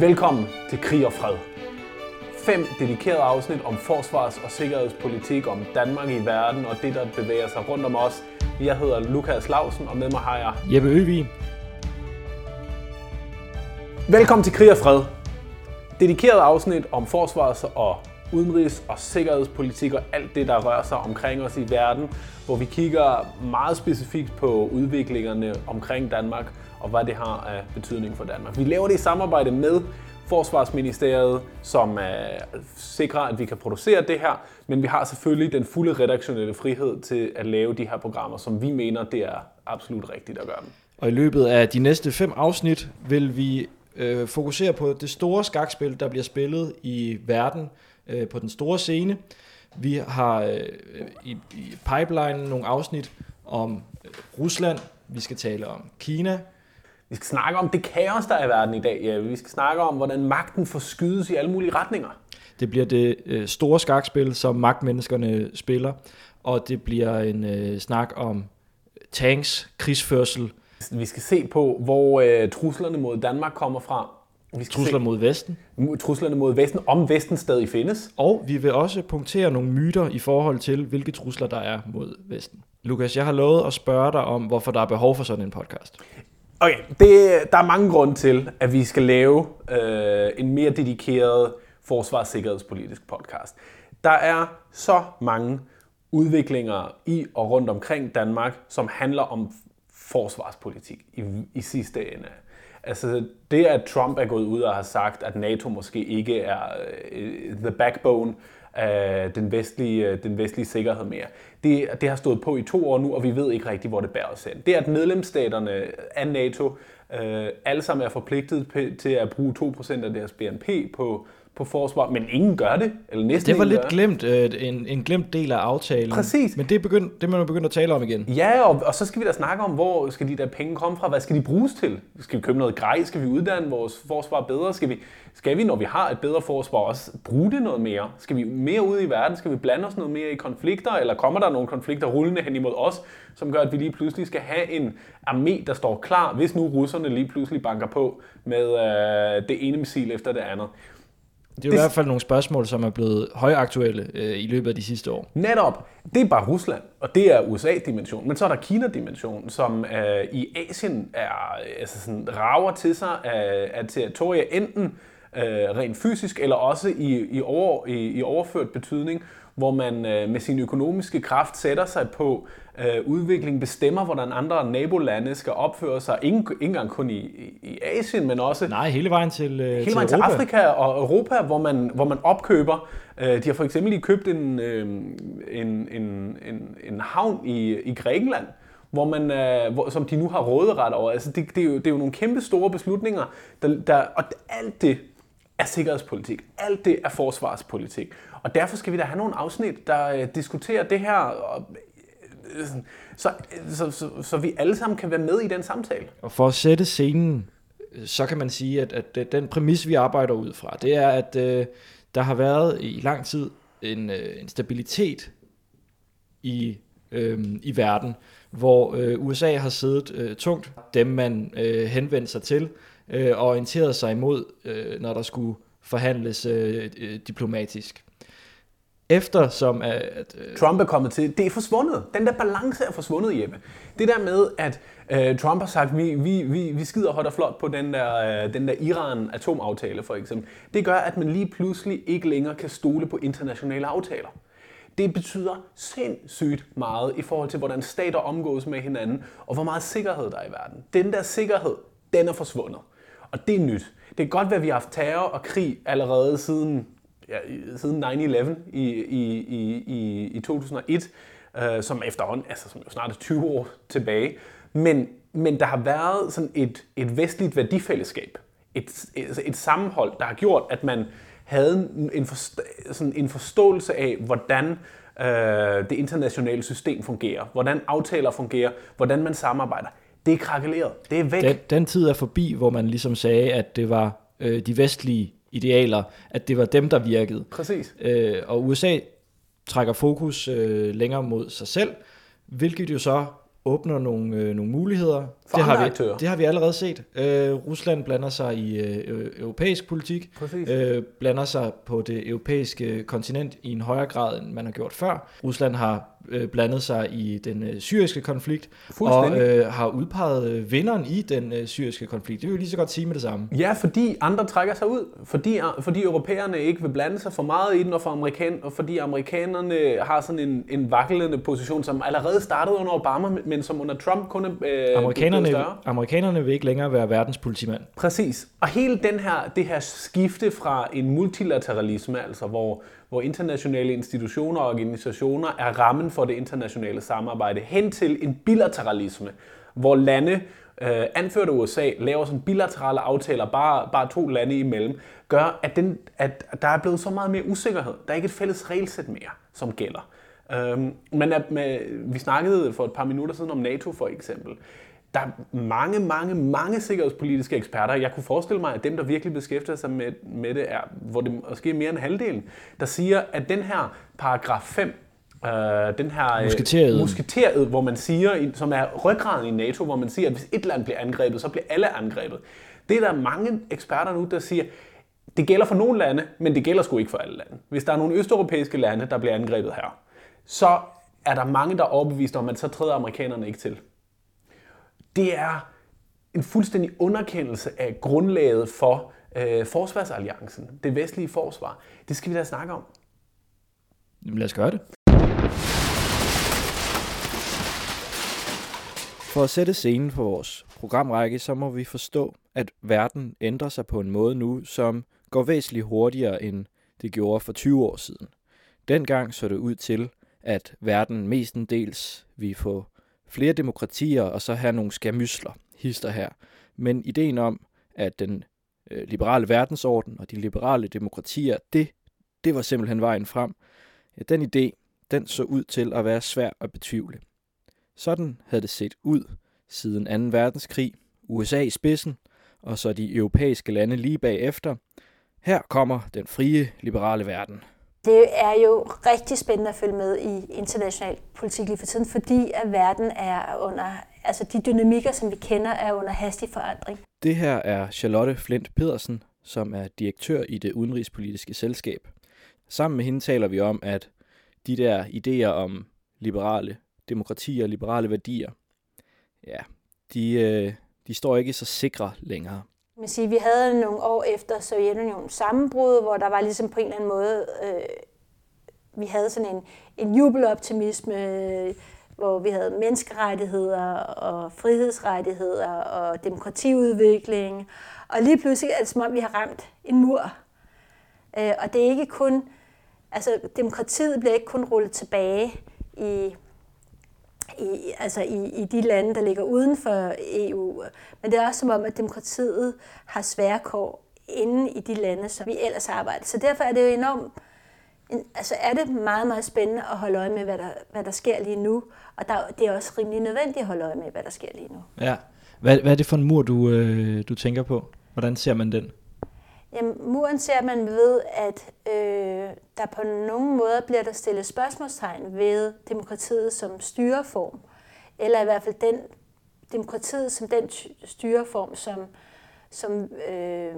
Velkommen til Krig og Fred. Fem dedikerede afsnit om forsvars- og sikkerhedspolitik, om Danmark i verden og det, der bevæger sig rundt om os. Jeg hedder Lukas Lausen, og med mig har jeg... Jeppe Øvig. Velkommen til Krig og Fred. Dedikeret afsnit om forsvars- og udenrigs- og sikkerhedspolitik og alt det, der rører sig omkring os i verden, hvor vi kigger meget specifikt på udviklingerne omkring Danmark og hvad det har af betydning for Danmark. Vi laver det i samarbejde med Forsvarsministeriet, som øh, sikrer, at vi kan producere det her, men vi har selvfølgelig den fulde redaktionelle frihed til at lave de her programmer, som vi mener, det er absolut rigtigt at gøre dem. Og i løbet af de næste fem afsnit vil vi øh, fokusere på det store skakspil, der bliver spillet i verden øh, på den store scene. Vi har øh, i, i pipeline nogle afsnit om øh, Rusland, vi skal tale om Kina, Vi skal snakke om det kaos, der er i verden i dag. Ja. Vi skal snakke om, hvordan magten forskydes i alle mulige retninger. det bliver det øh, store skakspil, som magtmenneskerne spiller, og det bliver en øh, snak om tanks, krigsførsel, Vi skal se på, hvor øh, truslerne mod Danmark kommer fra. Vi trusler mod Vesten, se truslerne mod Vesten, om Vesten stadig findes. Og vi vil også punktere nogle myter i forhold til, hvilke trusler der er mod Vesten. Lukas, jeg har lovet at spørge dig om, hvorfor der er behov for sådan en podcast. Okay, det, der er mange grunde til, at vi skal lave øh, en mere dedikeret forsvars- sikkerhedspolitisk podcast. Der er så mange udviklinger i og rundt omkring Danmark, som handler om forsvarspolitik i, i sidste ende. Altså det, at Trump er gået ud og har sagt, at NATO måske ikke er uh, the backbone af den vestlige, uh, den vestlige sikkerhed mere. Det, det har stået på i to år nu, og vi ved ikke rigtigt, hvor det bærer os hen. Det, at medlemsstaterne af NATO øh, alle sammen er forpligtet p- til at bruge 2% af deres BNP på, på forsvar, men ingen gør det, eller næsten Det var lidt gør. glemt, øh, en, en glemt del af aftalen. Præcis. Men det er, begyndt, det er man begyndt at tale om igen. Ja, og, og så skal vi da snakke om, hvor skal de der penge komme fra? Hvad skal de bruges til? Skal vi købe noget grej? Skal vi uddanne vores forsvar bedre? Skal vi, skal vi, når vi har et bedre forsvar, også bruge det noget mere? Skal vi mere ud i verden? Skal vi blande os noget mere i konflikter? Eller kommer der nogle konflikter rullende hen imod os, som gør, at vi lige pludselig skal have en armé, der står klar, hvis nu russerne lige pludselig banker på med øh, det ene missil efter det andet? Det er jo Det- i hvert fald nogle spørgsmål, som er blevet højaktuelle øh, i løbet af de sidste år. Netop, det er bare Rusland, og det er USA-dimensionen. Men så er der Kina-dimensionen, som øh, i Asien er, øh, altså sådan, rager til sig af, af territorier, enten øh, rent fysisk, eller også i, i, over, i, i overført betydning, hvor man øh, med sin økonomiske kraft sætter sig på øh, udvikling, bestemmer, hvordan andre nabolande skal opføre sig, ikke, ikke engang kun i, i, Asien, men også Nej, hele vejen til, øh, hele vejen til Europa. Afrika og Europa, hvor man, hvor man opkøber. Øh, de har for eksempel lige købt en, øh, en, en, en, en havn i, i Grækenland, hvor man, øh, hvor, som de nu har råderet over. Altså, det, det, er jo, det er jo nogle kæmpe store beslutninger, der, der, og alt det er sikkerhedspolitik. Alt det er forsvarspolitik. Og derfor skal vi da have nogle afsnit, der øh, diskuterer det her, og, øh, så, øh, så, så, så vi alle sammen kan være med i den samtale. Og for at sætte scenen, så kan man sige, at, at den præmis, vi arbejder ud fra, det er, at øh, der har været i lang tid en, øh, en stabilitet i, øh, i verden, hvor øh, USA har siddet øh, tungt, dem man øh, henvendte sig til, øh, og orienteret sig imod, øh, når der skulle forhandles øh, øh, diplomatisk. Efter som at, at øh, Trump er kommet til, det er forsvundet. Den der balance er forsvundet, Jeppe. Det der med, at øh, Trump har sagt, vi, vi, vi, vi skider højt og flot på den der, øh, den der Iran-atomaftale, for eksempel. Det gør, at man lige pludselig ikke længere kan stole på internationale aftaler. Det betyder sindssygt meget i forhold til, hvordan stater omgås med hinanden, og hvor meget sikkerhed der er i verden. Den der sikkerhed, den er forsvundet. Og det er nyt. Det kan godt være, at vi har haft terror og krig allerede siden, ja, siden 9-11 i, i, i, i, i 2001, øh, som efterhånden, altså som jo snart er 20 år tilbage. Men, men der har været sådan et, et vestligt værdifællesskab, et, et, et sammenhold, der har gjort, at man havde en, forst- sådan en forståelse af, hvordan øh, det internationale system fungerer, hvordan aftaler fungerer, hvordan man samarbejder. Det er krakeleret. Det er væk. Den, den tid er forbi, hvor man ligesom sagde, at det var øh, de vestlige idealer, at det var dem, der virkede. Præcis. Øh, og USA trækker fokus øh, længere mod sig selv, hvilket jo så åbner nogle, øh, nogle muligheder. For det, har vi, aktører. det har vi allerede set. Øh, Rusland blander sig i øh, europæisk politik, Præcis. øh, blander sig på det europæiske kontinent i en højere grad, end man har gjort før. Rusland har øh, blandet sig i den øh, syriske konflikt, og øh, har udpeget øh, vinderen i den øh, syriske konflikt. Det vil vi lige så godt sige med det samme. Ja, fordi andre trækker sig ud. Fordi, fordi europæerne ikke vil blande sig for meget i den, og, for amerikan, og fordi amerikanerne har sådan en, en vaklende position, som allerede startede under Obama, men som under Trump kun er øh, Amerikanerne, større. amerikanerne vil ikke længere være verdens politimand. Præcis. Og hele den her, det her skifte fra en multilateralisme, altså hvor, hvor internationale institutioner og organisationer er rammen for det internationale samarbejde, hen til en bilateralisme, hvor lande, øh, anført af USA, laver sådan bilaterale aftaler, bare, bare to lande imellem, gør, at, den, at der er blevet så meget mere usikkerhed. Der er ikke et fælles regelsæt mere, som gælder. Øhm, men øh, at, med, vi snakkede for et par minutter siden om NATO for eksempel. Der er mange, mange, mange sikkerhedspolitiske eksperter. Jeg kunne forestille mig, at dem, der virkelig beskæftiger sig med, med det, er, hvor det måske er mere end halvdelen, der siger, at den her paragraf 5, øh, den her øh, Musketeriet. musketeriet, hvor man siger, som er ryggraden i NATO, hvor man siger, at hvis et land bliver angrebet, så bliver alle angrebet. Det er der mange eksperter nu, der siger, det gælder for nogle lande, men det gælder sgu ikke for alle lande. Hvis der er nogle østeuropæiske lande, der bliver angrebet her, så er der mange, der er overbevist om, at så træder amerikanerne ikke til. Det er en fuldstændig underkendelse af grundlaget for øh, forsvarsalliancen, det vestlige forsvar. Det skal vi da snakke om. Jamen, lad os gøre det. For at sætte scenen for vores programrække, så må vi forstå, at verden ændrer sig på en måde nu, som går væsentligt hurtigere, end det gjorde for 20 år siden. Dengang så det ud til, at verden mestendels vi få flere demokratier og så have nogle skærmysler, hister her. Men ideen om, at den øh, liberale verdensorden og de liberale demokratier, det, det var simpelthen vejen frem. Ja, den idé, den så ud til at være svær at betvivle. Sådan havde det set ud siden 2. verdenskrig, USA i spidsen, og så de europæiske lande lige bagefter. Her kommer den frie, liberale verden. Det er jo rigtig spændende at følge med i international politik lige for tiden, fordi at verden er under, altså de dynamikker, som vi kender, er under hastig forandring. Det her er Charlotte Flint Pedersen, som er direktør i det udenrigspolitiske selskab. Sammen med hende taler vi om, at de der idéer om liberale demokratier, og liberale værdier, ja, de, øh, de står ikke så sikre længere. Man siger, vi havde nogle år efter Sovjetunionens sammenbrud, hvor der var ligesom på en eller anden måde, øh, vi havde sådan en, en jubeloptimisme, hvor vi havde menneskerettigheder og frihedsrettigheder og demokratiudvikling. Og lige pludselig er det som om, vi har ramt en mur. Øh, og det er ikke kun, altså demokratiet bliver ikke kun rullet tilbage i i, altså i, i de lande, der ligger uden for EU. Men det er også som om, at demokratiet har svære kår inde i de lande, som vi ellers arbejder. Så derfor er det jo enormt, en- altså er det meget, meget spændende at holde øje med, hvad der, hvad der sker lige nu. Og der, det er også rimelig nødvendigt at holde øje med, hvad der sker lige nu. Ja. Hvad, hvad er det for en mur, du, øh, du tænker på? Hvordan ser man den? Jamen, muren ser man ved, at øh, der på nogle måder bliver der stillet spørgsmålstegn ved demokratiet som styreform, eller i hvert fald den demokratiet som den ty- styreform, som, som øh,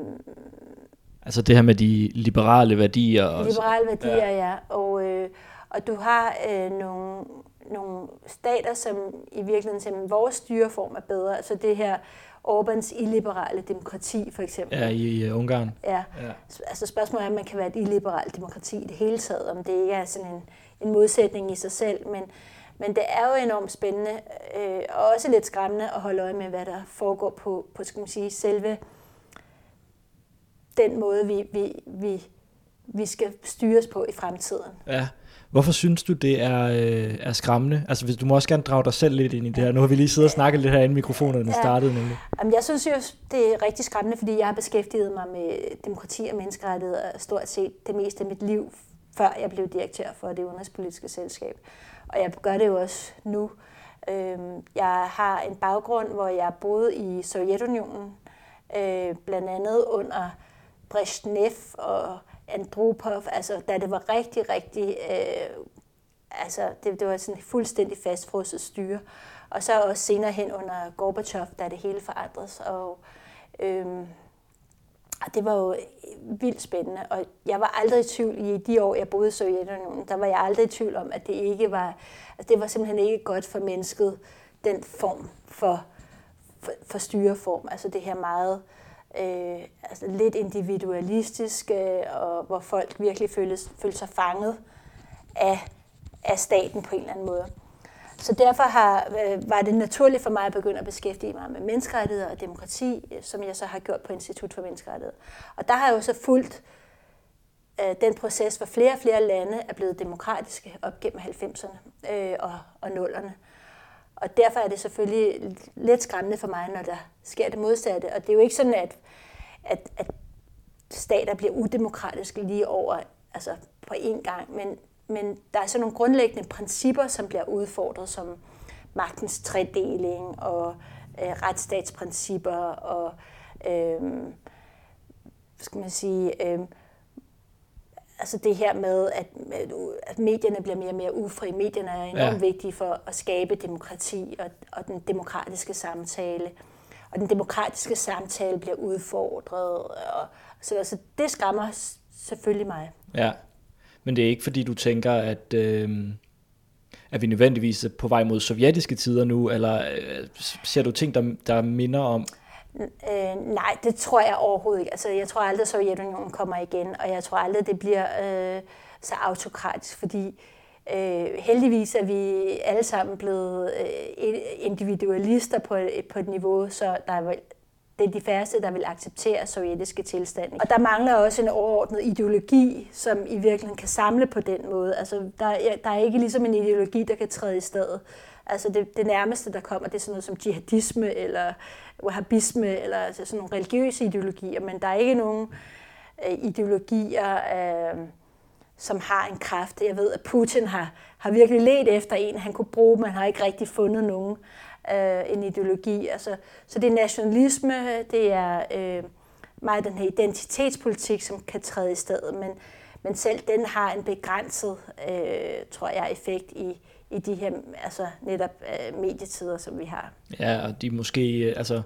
Altså det her med de liberale værdier. Og liberale værdier ja. ja. Og, øh, og du har øh, nogle, nogle stater, som i virkeligheden siger, at vores styreform er bedre. Altså det her Orbans illiberale demokrati, for eksempel. Ja, i øh, Ungarn. Ja. Ja. Altså spørgsmålet er, om man kan være et illiberalt demokrati i det hele taget, om det ikke er sådan en, en modsætning i sig selv, men, men det er jo enormt spændende, øh, og også lidt skræmmende at holde øje med, hvad der foregår på, på skal man sige, selve den måde, vi, vi, vi, vi skal styres på i fremtiden. Ja. Hvorfor synes du, det er, øh, er skræmmende? Altså, hvis du må også gerne drage dig selv lidt ind i det her. Nu har vi lige siddet og snakket lidt herinde, mikrofonerne Ja. startede nemlig. Jamen, jeg synes jo, det er rigtig skræmmende, fordi jeg har beskæftiget mig med demokrati og menneskerettigheder stort set det meste af mit liv, før jeg blev direktør for det udenrigspolitiske selskab. Og jeg gør det jo også nu. Øhm, Jeg har en baggrund, hvor jeg boede i Sovjetunionen, øh, blandt andet under Brezhnev og Andropov, altså da det var rigtig, rigtig, øh, altså det, det var sådan fuldstændig fastfrosset styre. Og så også senere hen under Gorbachev, da det hele forandres. Og, øh, og det var jo vildt spændende, og jeg var aldrig i tvivl i de år, jeg boede i Sovjetunionen, der var jeg aldrig i tvivl om, at det ikke var, altså det var simpelthen ikke godt for mennesket, den form for, for, for styreform, altså det her meget øh, Øh, altså lidt individualistiske, øh, og hvor folk virkelig følte, følte sig fanget af, af staten på en eller anden måde. Så derfor har, øh, var det naturligt for mig at begynde at beskæftige mig med menneskerettigheder og demokrati, øh, som jeg så har gjort på Institut for Menneskerettigheder. Og der har jeg jo så fulgt øh, den proces, hvor flere og flere lande er blevet demokratiske op gennem 90'erne øh, og, og 0'erne. Og derfor er det selvfølgelig lidt skræmmende for mig, når der sker det modsatte. Og det er jo ikke sådan, at, at, at stater bliver udemokratiske lige over altså på én gang, men men der er sådan nogle grundlæggende principper, som bliver udfordret, som magtens tredeling og øh, retsstatsprincipper og øh, skal man sige, øh, altså det her med, at, at medierne bliver mere og mere ufri. Medierne er enormt ja. vigtige for at skabe demokrati og, og den demokratiske samtale. Og den demokratiske samtale bliver udfordret. Og, så altså, det skræmmer selvfølgelig mig. Ja. Men det er ikke fordi, du tænker, at, øh, at vi nødvendigvis er på vej mod sovjetiske tider nu, eller øh, ser du ting, der, der minder om? Øh, nej, det tror jeg overhovedet ikke. Altså, jeg tror aldrig, at Sovjetunionen kommer igen, og jeg tror aldrig, det bliver øh, så autokratisk, fordi øh, heldigvis er vi alle sammen blevet øh, individualister på, på et niveau, så der er det er de færreste, der vil acceptere sovjetiske tilstande. Og der mangler også en overordnet ideologi, som i virkeligheden kan samle på den måde. Altså, der, der er ikke ligesom en ideologi, der kan træde i stedet. Altså det, det nærmeste, der kommer, det er sådan noget som jihadisme eller wahhabisme, eller altså sådan nogle religiøse ideologier, men der er ikke nogen øh, ideologier, øh, som har en kraft. Jeg ved, at Putin har, har virkelig let efter en, han kunne bruge, men har ikke rigtig fundet nogen øh, en ideologi. Altså, så det er nationalisme, det er øh, meget den her identitetspolitik, som kan træde i stedet, men, men selv den har en begrænset, øh, tror jeg, effekt i, i de her altså netop øh, medietider, som vi har. Ja, og de måske, øh, altså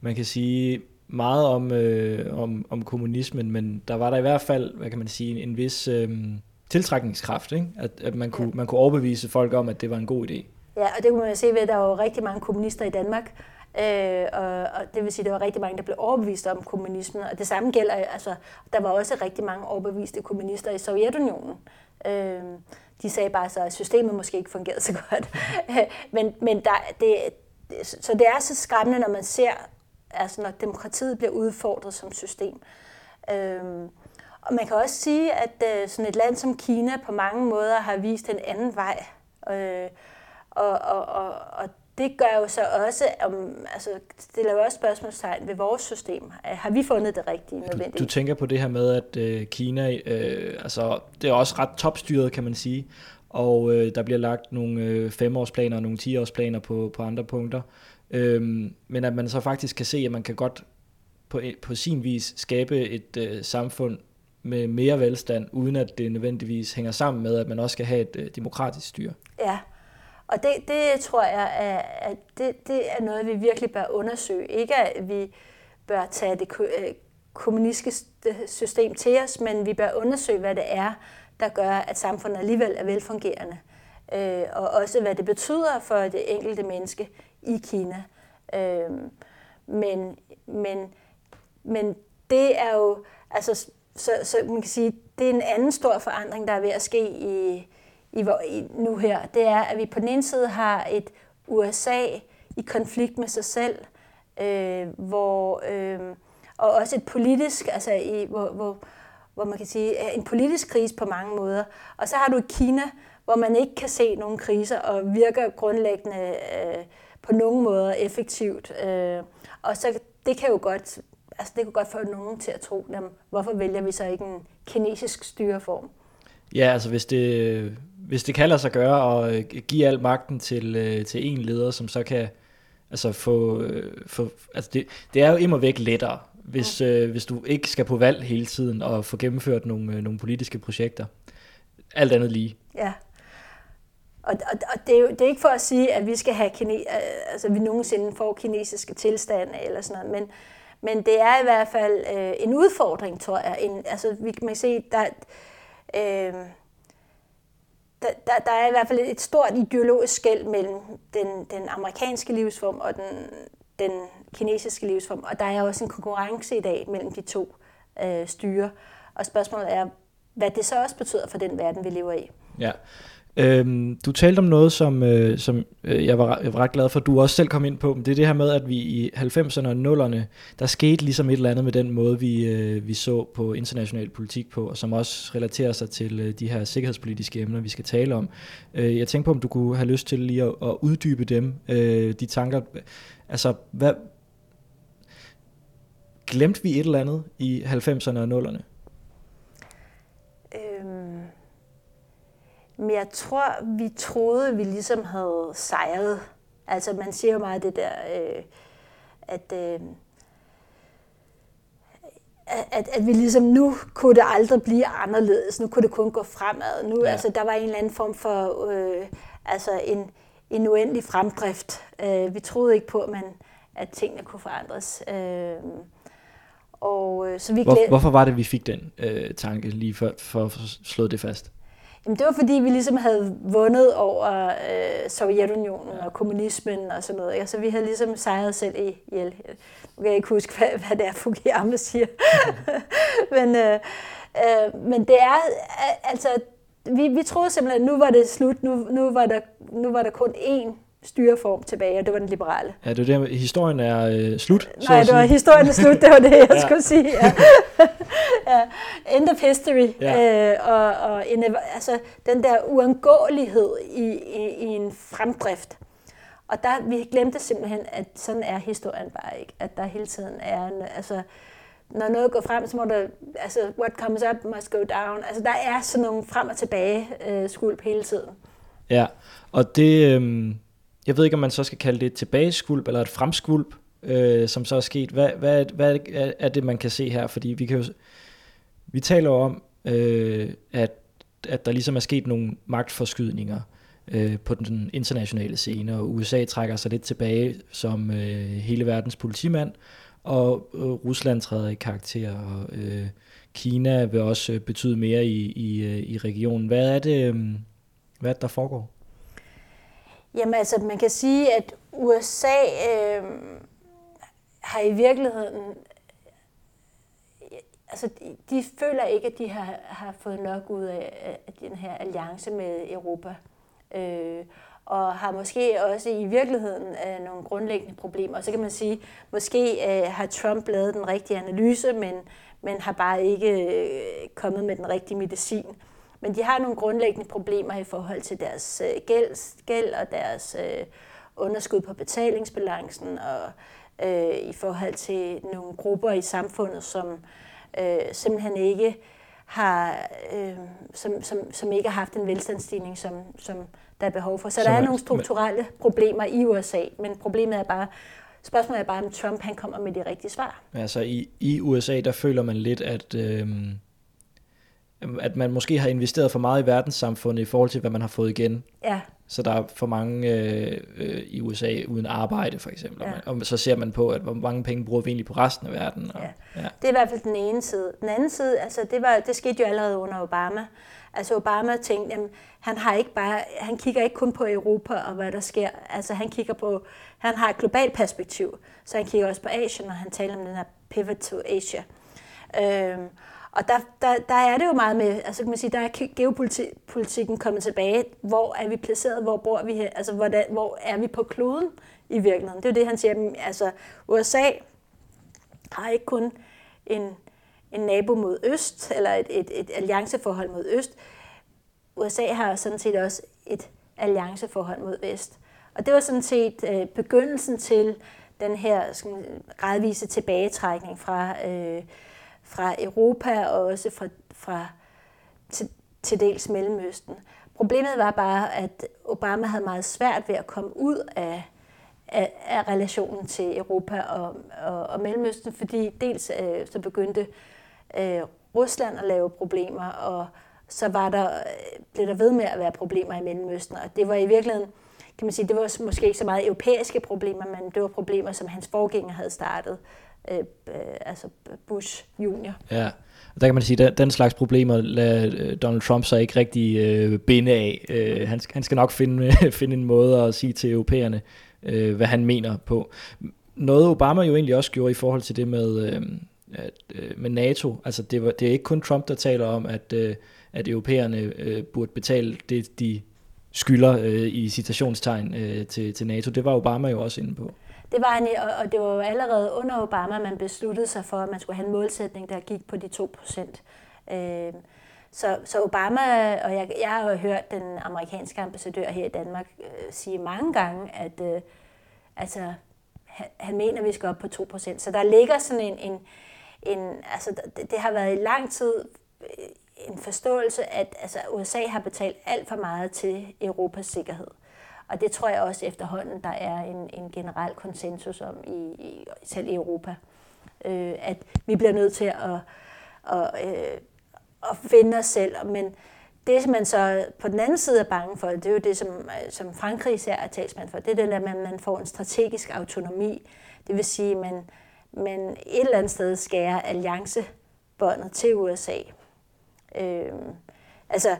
man kan sige meget om, øh, om, om kommunismen, men der var der i hvert fald, hvad kan man sige, en, en vis øh, tiltrækningskraft, ikke? At, at man, kunne, ja. man kunne overbevise folk om, at det var en god idé. Ja, og det kunne man jo se ved, at der var rigtig mange kommunister i Danmark. Øh, og, og det vil sige, at der var rigtig mange, der blev overbevist om kommunismen. Og det samme gælder, altså, der var også rigtig mange overbeviste kommunister i Sovjetunionen. Øh, de sagde bare så, at systemet måske ikke fungerede så godt. men men der, det, så det er så skræmmende, når man ser, altså når demokratiet bliver udfordret som system. Øh, og man kan også sige, at øh, sådan et land som Kina på mange måder har vist en anden vej. Øh, og, og, og, og det gør jo så også, om, altså, stiller jo også spørgsmålstegn ved vores system. Har vi fundet det rigtige nødvendigt? Du, du tænker på det her med, at øh, Kina, øh, altså, det er også ret topstyret, kan man sige, og øh, der bliver lagt nogle øh, femårsplaner og nogle tiårsplaner på, på andre punkter. Øhm, men at man så faktisk kan se, at man kan godt på, på sin vis skabe et øh, samfund med mere velstand, uden at det nødvendigvis hænger sammen med, at man også skal have et øh, demokratisk styre. Ja, og det, det tror jeg, er, at det, det er noget, vi virkelig bør undersøge. Ikke at vi bør tage det øh, kommunistiske system til os, men vi bør undersøge, hvad det er, der gør, at samfundet alligevel er velfungerende. Øh, og også hvad det betyder for det enkelte menneske i Kina. Øh, men, men, men det er jo, altså, så, så man kan sige, det er en anden stor forandring, der er ved at ske i, i, i, nu her, det er, at vi på den ene side har et USA i konflikt med sig selv, øh, hvor, øh, og også et politisk, altså i, hvor, hvor, hvor man kan sige, en politisk krise på mange måder. Og så har du Kina, hvor man ikke kan se nogen kriser og virker grundlæggende øh, på nogen måder effektivt. Øh, og så det kan jo godt, altså det kan godt få nogen til at tro, jamen, hvorfor vælger vi så ikke en kinesisk styreform? Ja, altså hvis det, hvis det kan lade sig gøre at øh, give al magten til, øh, til en leder, som så kan altså få, øh, få altså det, det er jo immer væk lettere, hvis, øh, hvis du ikke skal på valg hele tiden og få gennemført nogle, nogle politiske projekter. Alt andet lige. Ja. og, og, og det, er jo, det er ikke for at sige, at vi skal have kine, altså, vi nogensinde får kinesiske tilstande eller sådan noget, men, men det er i hvert fald øh, en udfordring, tror jeg. En, altså, vi kan se, der, øh, der, der, der er i hvert fald et stort ideologisk skæld mellem den, den amerikanske livsform og den, den kinesiske livsform, og der er også en konkurrence i dag mellem de to øh, styre. Og spørgsmålet er, hvad det så også betyder for den verden, vi lever i. Ja. Øhm, du talte om noget, som, øh, som øh, jeg, var, jeg var ret glad for, at du også selv kom ind på. men Det er det her med, at vi i 90'erne og 0'erne, der skete ligesom et eller andet med den måde, vi, øh, vi så på international politik på, og som også relaterer sig til øh, de her sikkerhedspolitiske emner, vi skal tale om. Øh, jeg tænkte på, om du kunne have lyst til lige at, at uddybe dem, øh, de tanker. Altså, hvad, glemte vi et eller andet i 90'erne og 0'erne? Øhm, men jeg tror, vi troede, vi ligesom havde sejret. Altså man siger jo meget det der, øh, at, øh, at, at vi ligesom nu kunne det aldrig blive anderledes. Nu kunne det kun gå fremad. Nu, ja. altså, der var en eller anden form for øh, altså en, en uendelig fremdrift. Øh, vi troede ikke på, at, man, at tingene kunne forandres. Øh, og, øh, så vi Hvor, hvorfor var det, vi fik den øh, tanke lige for, for at slå det fast? Jamen, det var fordi, vi ligesom havde vundet over øh, Sovjetunionen og kommunismen og sådan noget. Ikke? Så vi havde ligesom sejret selv i ihjel. Nu kan jeg ikke huske, hvad, hvad det er, Fukuyama siger. men, øh, øh, men det er, altså, vi, vi troede simpelthen, at nu var det slut. Nu, nu, var, der, nu var der kun én styreform tilbage, og det var den liberale. Ja, det var det, historien er øh, slut. Nej, det var historien er slut, det var det, jeg ja. skulle sige. Ja. ja. End of history. Ja. Øh, og og en, altså, den der uangåelighed i, i, i en fremdrift. Og der, vi glemte simpelthen, at sådan er historien bare ikke. At der hele tiden er en, altså, når noget går frem, så må der, altså, what comes up must go down. Altså, der er sådan nogle frem og tilbage øh, skulp hele tiden. Ja, og det, øh, jeg ved ikke, om man så skal kalde det et tilbageskvulp eller et fremskvulp, øh, som så er sket. Hvad, hvad, hvad er det, man kan se her? Fordi vi kan jo, vi taler jo om, øh, at, at der ligesom er sket nogle magtforskydninger øh, på den internationale scene, og USA trækker sig lidt tilbage som øh, hele verdens politimand, og øh, Rusland træder i karakter, og øh, Kina vil også øh, betyde mere i, i, øh, i regionen. Hvad er det, øh, hvad er det der foregår? Jamen altså, man kan sige, at USA øh, har i virkeligheden... Altså, de, de føler ikke, at de har, har fået nok ud af, af den her alliance med Europa. Øh, og har måske også i virkeligheden øh, nogle grundlæggende problemer. Og så kan man sige, måske øh, har Trump lavet den rigtige analyse, men, men har bare ikke øh, kommet med den rigtige medicin. Men de har nogle grundlæggende problemer i forhold til deres øh, gæld, gæld og deres øh, underskud på betalingsbalancen og øh, i forhold til nogle grupper i samfundet, som øh, simpelthen ikke har, øh, som, som, som ikke har haft en velstandsstigning, som, som der er behov for. Så, så der er nogle strukturelle problemer i USA, men problemet er bare, spørgsmålet er bare, om Trump han kommer med de rigtige svar. Altså i, i USA, der føler man lidt, at... Øh at man måske har investeret for meget i verdenssamfundet i forhold til, hvad man har fået igen. Ja. Så der er for mange øh, øh, i USA uden arbejde, for eksempel. Ja. Og, så ser man på, at hvor mange penge bruger vi egentlig på resten af verden. Og, ja. Ja. Det er i hvert fald den ene side. Den anden side, altså det, var, det skete jo allerede under Obama. Altså Obama tænkte, jamen, han har ikke bare, han kigger ikke kun på Europa og hvad der sker. Altså han kigger på, han har et globalt perspektiv, så han kigger også på Asien, og han taler om den her pivot to Asia. Øhm, og der, der, der er det jo meget med, altså kan man sige, der er geopolitikken kommet tilbage. Hvor er vi placeret? Hvor bor vi her? Altså, hvordan, hvor er vi på kloden i virkeligheden? Det er jo det, han siger. Altså, USA har ikke kun en, en nabo mod øst, eller et, et, et allianceforhold mod øst. USA har sådan set også et allianceforhold mod vest. Og det var sådan set øh, begyndelsen til den her sådan, gradvise tilbagetrækning fra øh, fra Europa og også fra, fra til, til dels Mellemøsten. Problemet var bare, at Obama havde meget svært ved at komme ud af, af, af relationen til Europa og, og, og Mellemøsten, fordi dels øh, så begyndte øh, Rusland at lave problemer, og så var der, øh, blev der ved med at være problemer i Mellemøsten, og det var i virkeligheden, kan man sige, det var måske ikke så meget europæiske problemer, men det var problemer, som hans forgænger havde startet, øh, øh, altså Bush junior. Ja, og der kan man sige, at den slags problemer lader øh, Donald Trump så ikke rigtig øh, binde af. Øh, han, han skal nok finde, finde en måde at sige til europæerne, øh, hvad han mener på. Noget Obama jo egentlig også gjorde i forhold til det med, øh, at, øh, med NATO, altså det, var, det er ikke kun Trump, der taler om, at, øh, at europæerne øh, burde betale det, de skylder øh, i citationstegn øh, til, til NATO. Det var Obama jo også inde på. Det var han, og det var jo allerede under Obama, man besluttede sig for, at man skulle have en målsætning, der gik på de 2 procent. Øh, så, så Obama, og jeg, jeg har jo hørt den amerikanske ambassadør her i Danmark øh, sige mange gange, at øh, altså, han, han mener, at vi skal op på 2 procent. Så der ligger sådan en, en, en altså det, det har været i lang tid øh, en forståelse, at altså, USA har betalt alt for meget til Europas sikkerhed. Og det tror jeg også efterhånden, der er en, en generel konsensus om, i, i, selv i Europa. Øh, at vi bliver nødt til at, at, øh, at finde os selv. Men det, som man så på den anden side er bange for, det er jo det, som, som Frankrig især er talsmand for, det er det at man, man får en strategisk autonomi. Det vil sige, at man, man et eller andet sted skærer alliancebåndet til USA. Øh, altså,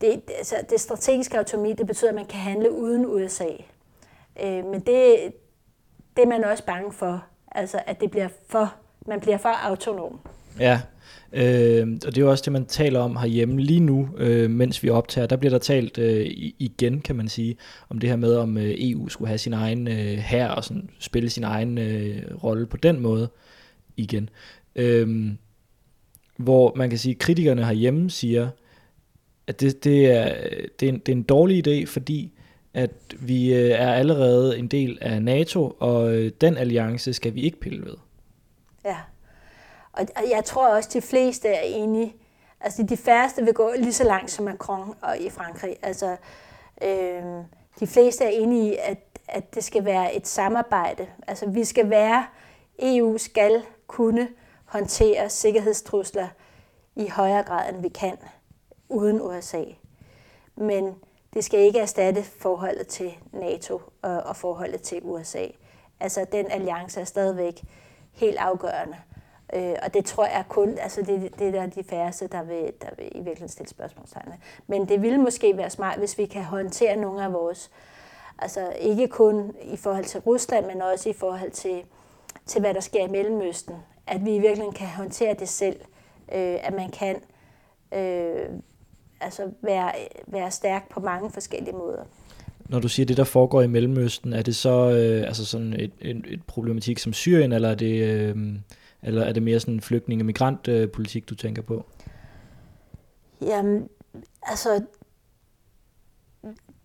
det, altså, det strategiske autonomi, det betyder, at man kan handle uden USA. Øh, men det, det er man også bange for, altså at det bliver for, man bliver for autonom. Ja, øh, og det er jo også det, man taler om herhjemme lige nu, øh, mens vi optager. Der bliver der talt øh, igen, kan man sige, om det her med, om øh, EU skulle have sin egen øh, her og sådan, spille sin egen øh, rolle på den måde igen. Øh, hvor man kan sige, at kritikerne herhjemme siger, at det, det, er, det, er en, det er en dårlig idé, fordi at vi øh, er allerede en del af NATO, og øh, den alliance skal vi ikke pille ved. Ja, og jeg tror også, de fleste er enige. Altså de færreste vil gå lige så langt som Macron og i Frankrig. Altså øh, de fleste er enige i, at, at det skal være et samarbejde. Altså vi skal være, EU skal kunne håndtere sikkerhedstrusler i højere grad, end vi kan uden USA. Men det skal ikke erstatte forholdet til NATO og, og forholdet til USA. Altså den alliance er stadigvæk helt afgørende. Øh, og det tror jeg kun, altså det, det er de færreste, der vil, der vil i virkeligheden stille spørgsmålstegn Men det ville måske være smart, hvis vi kan håndtere nogle af vores, altså ikke kun i forhold til Rusland, men også i forhold til, til hvad der sker i Mellemøsten. At vi i virkeligheden kan håndtere det selv. Øh, at man kan øh, altså være, være stærk på mange forskellige måder. Når du siger det, der foregår i Mellemøsten, er det så øh, altså sådan et, et, et problematik som Syrien, eller er det, øh, eller er det mere sådan flygtning- og migrantpolitik, øh, du tænker på? Jamen, altså,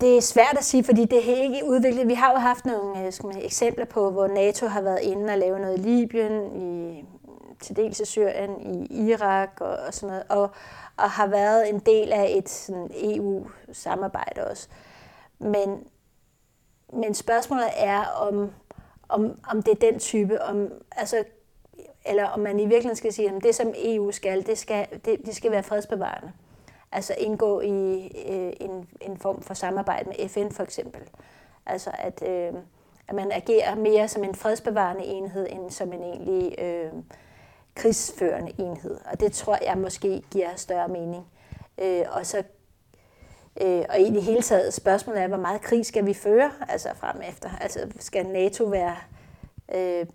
det er svært at sige, fordi det er ikke udviklet. Vi har jo haft nogle øh, skal man, eksempler på, hvor NATO har været inde og lave noget i Libyen, i, til dels i Syrien, i Irak og, og sådan noget. Og, og har været en del af et sådan, EU-samarbejde også. Men, men spørgsmålet er, om, om, om det er den type, om, altså, eller om man i virkeligheden skal sige, at det som EU skal, det skal, det, det skal være fredsbevarende. Altså indgå i øh, en, en form for samarbejde med FN for eksempel. Altså at, øh, at man agerer mere som en fredsbevarende enhed, end som en egentlig øh, krigsførende enhed. Og det tror jeg måske giver større mening. Øh, og så øh, og i det hele taget, spørgsmålet er, hvor meget krig skal vi føre altså frem efter? Altså skal NATO være... Øh,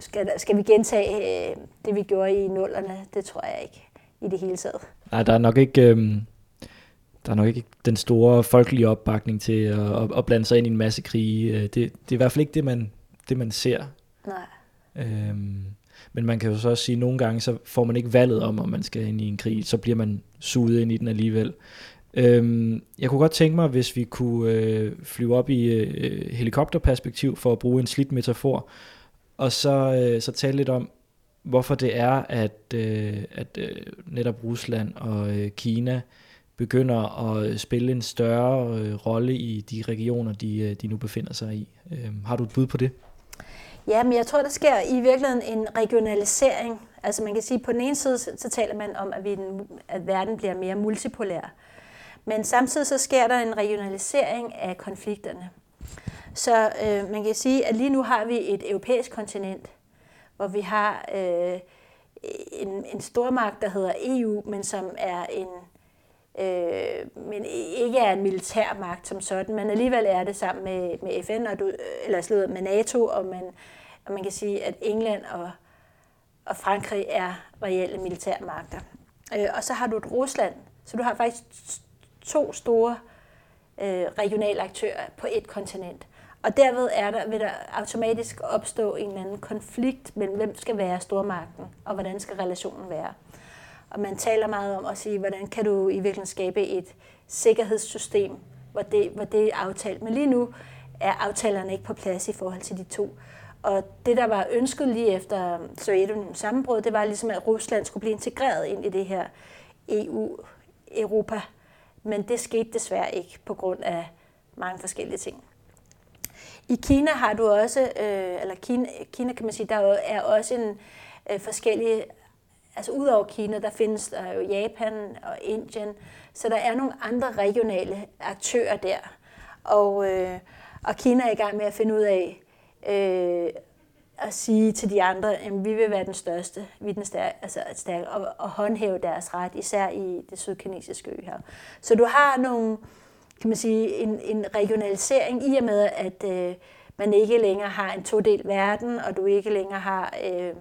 skal, skal vi gentage øh, det, vi gjorde i nullerne? Det tror jeg ikke i det hele taget. Nej, der er nok ikke... Øh der er nok ikke den store folkelige opbakning til at, at, at blande sig ind i en masse krige. Øh, det, det er i hvert fald ikke det, man, det, man ser. Nej. Øhm, men man kan jo så også sige, at nogle gange så får man ikke valget om, om man skal ind i en krig, så bliver man suget ind i den alligevel. Øhm, jeg kunne godt tænke mig, hvis vi kunne øh, flyve op i øh, helikopterperspektiv for at bruge en slidt metafor, og så, øh, så tale lidt om, hvorfor det er, at, øh, at øh, netop Rusland og øh, Kina begynder at øh, spille en større øh, rolle i de regioner, de, øh, de nu befinder sig i. Øh, har du et bud på det? Ja, men jeg tror, der sker i virkeligheden en regionalisering Altså man kan sige, at på den ene side, så taler man om, at, vi, at verden bliver mere multipolær. Men samtidig så sker der en regionalisering af konflikterne. Så øh, man kan sige, at lige nu har vi et europæisk kontinent, hvor vi har øh, en, en stormagt, der hedder EU, men som er en øh, men ikke er en militærmagt som sådan, men alligevel er det sammen med, med FN, og du, eller slået med NATO, og man, og man kan sige, at England og, og Frankrig er reelle militærmagter. Øh, og så har du et Rusland, så du har faktisk to store øh, regionale aktører på et kontinent. Og derved er der, vil der automatisk opstå en eller anden konflikt mellem, hvem skal være stormagten, og hvordan skal relationen være. Og man taler meget om at sige, hvordan kan du i virkeligheden skabe et sikkerhedssystem, hvor det, hvor det er aftalt. Men lige nu er aftalerne ikke på plads i forhold til de to. Og det, der var ønsket lige efter Sovjetunionens sammenbrud, det var ligesom, at Rusland skulle blive integreret ind i det her EU-Europa. Men det skete desværre ikke på grund af mange forskellige ting. I Kina har du også, øh, eller Kina, Kina kan man sige, der er også en øh, forskellige, altså udover Kina, der findes der jo Japan og Indien, så der er nogle andre regionale aktører der. Og, øh, og Kina er i gang med at finde ud af, øh, at sige til de andre, at vi vil være den største, vi er den stærke, altså stærke, og, og håndhæve deres ret, især i det sydkinesiske øhav. Så du har nogle, kan man sige, en, en regionalisering i og med, at øh, man ikke længere har en todel verden, og du ikke længere har øh,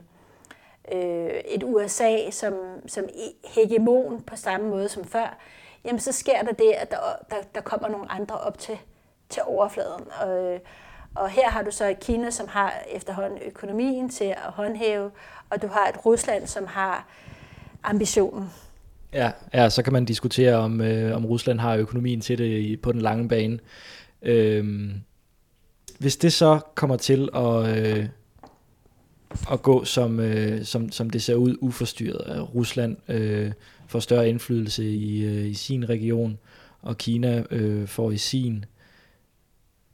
øh, et USA som, som hegemon på samme måde som før, jamen så sker der det, at der, der, der kommer nogle andre op til, til overfladen. Og, og her har du så et Kina, som har efterhånden økonomien til at håndhæve, og du har et Rusland, som har ambitionen. Ja, ja så kan man diskutere, om, øh, om Rusland har økonomien til det i, på den lange bane. Øhm, hvis det så kommer til at, øh, at gå, som, øh, som, som det ser ud uforstyrret, at Rusland øh, får større indflydelse i, øh, i sin region, og Kina øh, får i sin,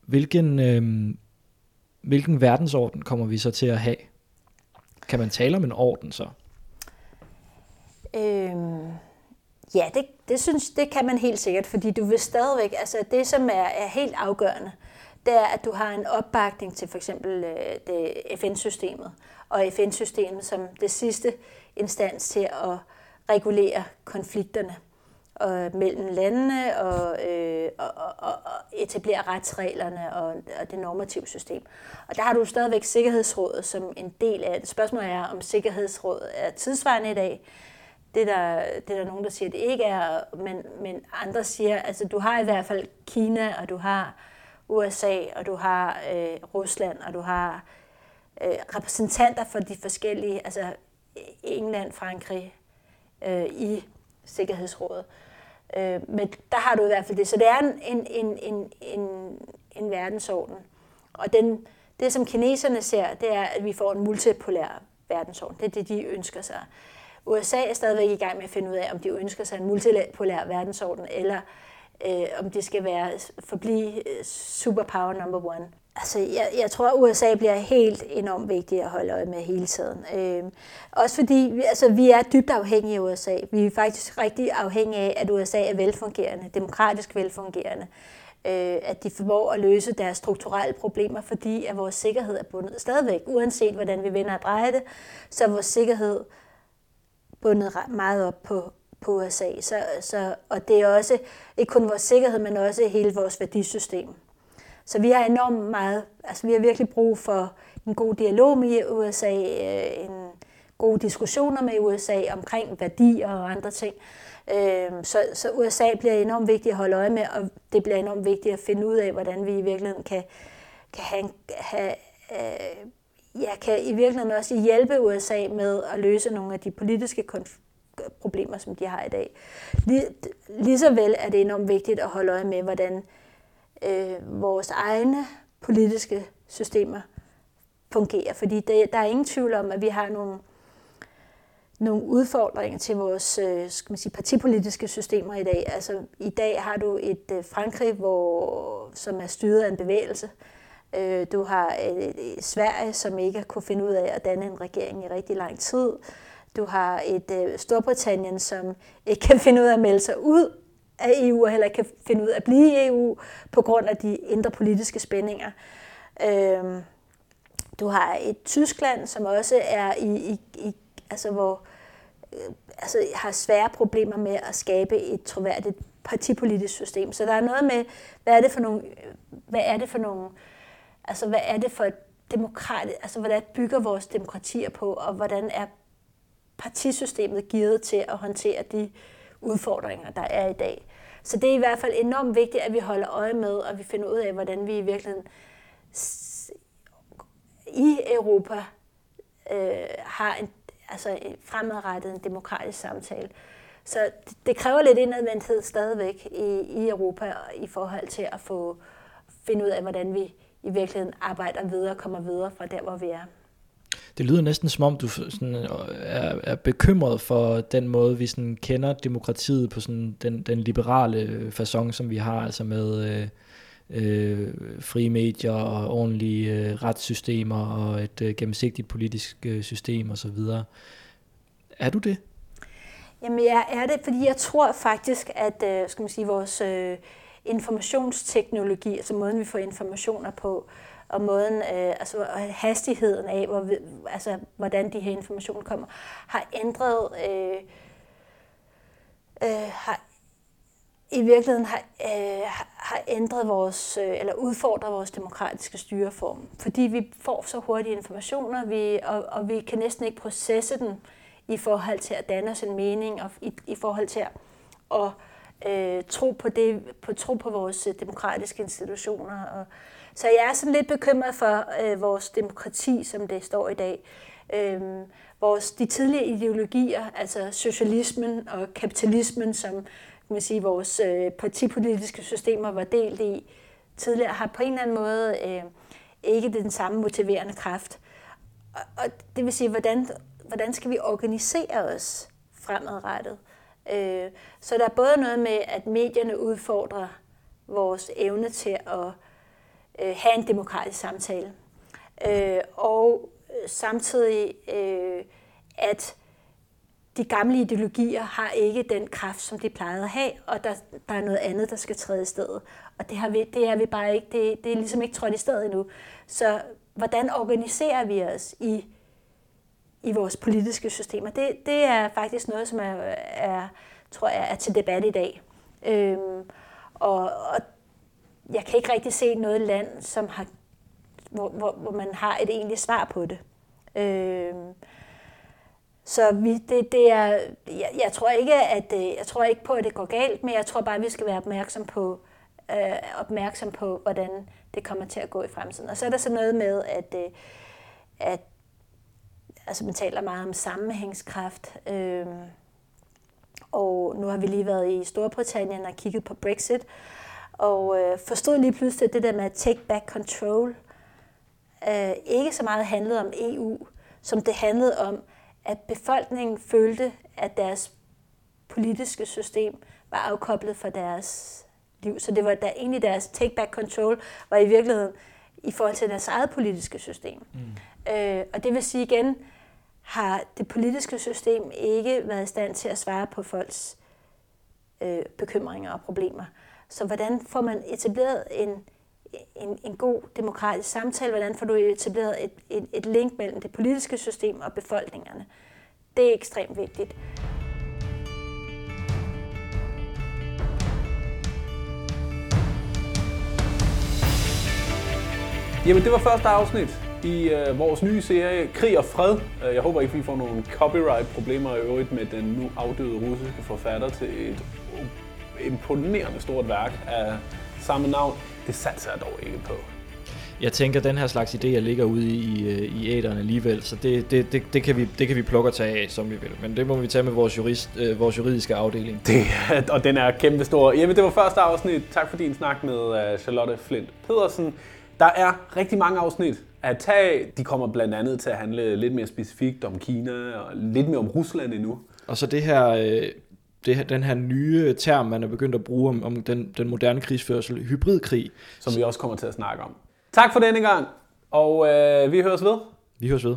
hvilken, øh, hvilken verdensorden kommer vi så til at have? Kan man tale om en orden så? Øhm, ja, det, det synes det kan man helt sikkert, fordi du vil stadigvæk, altså det som er, er helt afgørende, det er, at du har en opbakning til for eksempel øh, det FN-systemet, og FN-systemet som det sidste instans til at regulere konflikterne og mellem landene og, øh, og, og, og etablere retsreglerne og, og det normative system. Og der har du stadigvæk Sikkerhedsrådet som en del af det. Spørgsmålet er, om Sikkerhedsrådet er tidsvarende i dag. Det er, der, det er der nogen, der siger, at det ikke er, men, men andre siger, altså du har i hvert fald Kina, og du har USA, og du har øh, Rusland, og du har øh, repræsentanter for de forskellige, altså England, Frankrig, øh, i Sikkerhedsrådet. Øh, Øh, men der har du i hvert fald det. Så det er en, en, en, en, en, en verdensorden. Og den, det, som kineserne ser, det er, at vi får en multipolær verdensorden. Det er det, de ønsker sig. USA er stadigvæk i gang med at finde ud af, om de ønsker sig en multipolær verdensorden, eller øh, om det skal være forblive øh, superpower number one. Altså, jeg, jeg tror, at USA bliver helt enormt vigtigt at holde øje med hele tiden. Øh, også fordi vi, altså, vi er dybt afhængige af USA. Vi er faktisk rigtig afhængige af, at USA er velfungerende, demokratisk velfungerende. Øh, at de formår at løse deres strukturelle problemer, fordi at vores sikkerhed er bundet stadigvæk. Uanset hvordan vi vender og drejer det, så er vores sikkerhed bundet meget op på, på USA. Så, så, og det er også ikke kun vores sikkerhed, men også hele vores værdisystem. Så vi har enormt meget, altså vi har virkelig brug for en god dialog med USA, øh, en gode diskussioner med USA omkring værdier og andre ting. Øh, så, så USA bliver enormt vigtigt at holde øje med, og det bliver enormt vigtigt at finde ud af, hvordan vi i virkeligheden kan, kan have, have øh, ja, kan i virkeligheden også hjælpe USA med at løse nogle af de politiske problemer, som de har i dag. Lige, lige så vel er det enormt vigtigt at holde øje med, hvordan øh, vores egne politiske systemer fungerer. Fordi det, der er ingen tvivl om, at vi har nogle, nogle udfordringer til vores øh, skal man sige, partipolitiske systemer i dag. Altså, I dag har du et øh, Frankrig, hvor, som er styret af en bevægelse, Øh, du har øh, øh Sverige, som ikke har kunne finde ud af at danne en regering i rigtig lang tid. Du har et øh, Storbritannien, som ikke kan finde ud af at melde sig ud af EU, og heller ikke kan finde ud af at blive i EU, på grund af de indre politiske spændinger. Øh, du har et Tyskland, som også er i, i, i altså hvor øh, altså har svære problemer med at skabe et troværdigt partipolitisk system. Så der er noget med, hvad er det for nogle, hvad er det for nogle, altså hvad er det for et demokratisk, altså hvordan bygger vores demokratier på, og hvordan er partisystemet givet til at håndtere de udfordringer, der er i dag. Så det er i hvert fald enormt vigtigt, at vi holder øje med, og vi finder ud af, hvordan vi i virkeligheden i Europa øh, har en, altså fremadrettet en demokratisk samtale. Så det, det kræver lidt indadvendthed stadigvæk i, i Europa i forhold til at få finde ud af, hvordan vi i virkeligheden arbejder videre og kommer videre fra der, hvor vi er. Det lyder næsten som om, du sådan øh, er, er bekymret for den måde, vi sådan kender demokratiet på sådan den, den liberale øh, façon, som vi har, altså med øh, øh, frie medier og ordentlige øh, retssystemer og et øh, gennemsigtigt politisk øh, system osv. Er du det? Jamen jeg er det, fordi jeg tror faktisk, at øh, skal man sige, vores øh, informationsteknologi, altså måden vi får informationer på, og måden, øh, altså hastigheden af, hvor altså, hvordan de her informationer kommer, har ændret, øh, øh, har i virkeligheden har, øh, har ændret vores, øh, eller udfordret vores demokratiske styreform. Fordi vi får så hurtige informationer, vi, og, og vi kan næsten ikke processe den i forhold til at danne os en mening, og i, i forhold til at, at øh, tro, på det, på, tro på vores øh, demokratiske institutioner. Og, så jeg er sådan lidt bekymret for øh, vores demokrati, som det står i dag. Øh, vores, de tidligere ideologier, altså socialismen og kapitalismen, som kan man sige, vores øh, partipolitiske systemer var delt i tidligere, har på en eller anden måde øh, ikke den samme motiverende kraft. Og, og det vil sige, hvordan, hvordan skal vi organisere os fremadrettet? Øh, så der er både noget med, at medierne udfordrer vores evne til at øh, have en demokratisk samtale, øh, og samtidig øh, at de gamle ideologier har ikke den kraft, som de plejede at have, og der, der er noget andet, der skal træde i stedet. Og det, har vi, det er vi bare ikke, det, det er ligesom ikke trådt i stedet endnu. Så hvordan organiserer vi os i, i vores politiske systemer? Det, det er faktisk noget, som er, er, tror jeg, er til debat i dag. Øhm, og, og jeg kan ikke rigtig se noget land, som har, hvor, hvor, hvor man har et egentligt svar på det. Øh, så vi, det, det er, jeg, jeg, tror ikke, at, øh, jeg tror ikke på, at det går galt, men jeg tror bare, at vi skal være opmærksom på, øh, opmærksom på, hvordan det kommer til at gå i fremtiden. Og så er der så noget med, at, øh, at altså man taler meget om sammenhængskraft, øh, og nu har vi lige været i Storbritannien og kigget på Brexit, og øh, forstod lige pludselig det der med at take back control, øh, ikke så meget handlede om EU, som det handlede om, at befolkningen følte, at deres politiske system var afkoblet fra deres liv. Så det var der egentlig deres take-back control, var i virkeligheden i forhold til deres eget politiske system. Mm. Øh, og det vil sige igen, har det politiske system ikke været i stand til at svare på folks øh, bekymringer og problemer. Så hvordan får man etableret en, en, en god demokratisk samtale? Hvordan får du etableret et, et, et link mellem det politiske system og befolkningerne? Det er ekstremt vigtigt. Jamen, det var første afsnit i øh, vores nye serie Krig og Fred. Øh, jeg håber ikke, vi får nogle copyright-problemer i øvrigt med den nu afdøde russiske forfatter til et imponerende stort værk af samme navn. Det satser jeg dog ikke på. Jeg tænker, at den her slags idéer ligger ude i, øh, i æderen alligevel, så det, det, det, det, kan vi, det kan vi plukke og tage af, som vi vil. Men det må vi tage med vores, jurist, øh, vores juridiske afdeling. Det, og den er kæmpe stor. Jamen, det var første afsnit. Tak for din snak med uh, Charlotte Flint Pedersen. Der er rigtig mange afsnit at tage. De kommer blandt andet til at handle lidt mere specifikt om Kina og lidt mere om Rusland endnu. Og så det her øh, det, den her nye term, man er begyndt at bruge om, om den, den moderne krigsførsel, hybridkrig. Som vi også kommer til at snakke om. Tak for denne gang, og øh, vi høres ved. Vi høres ved.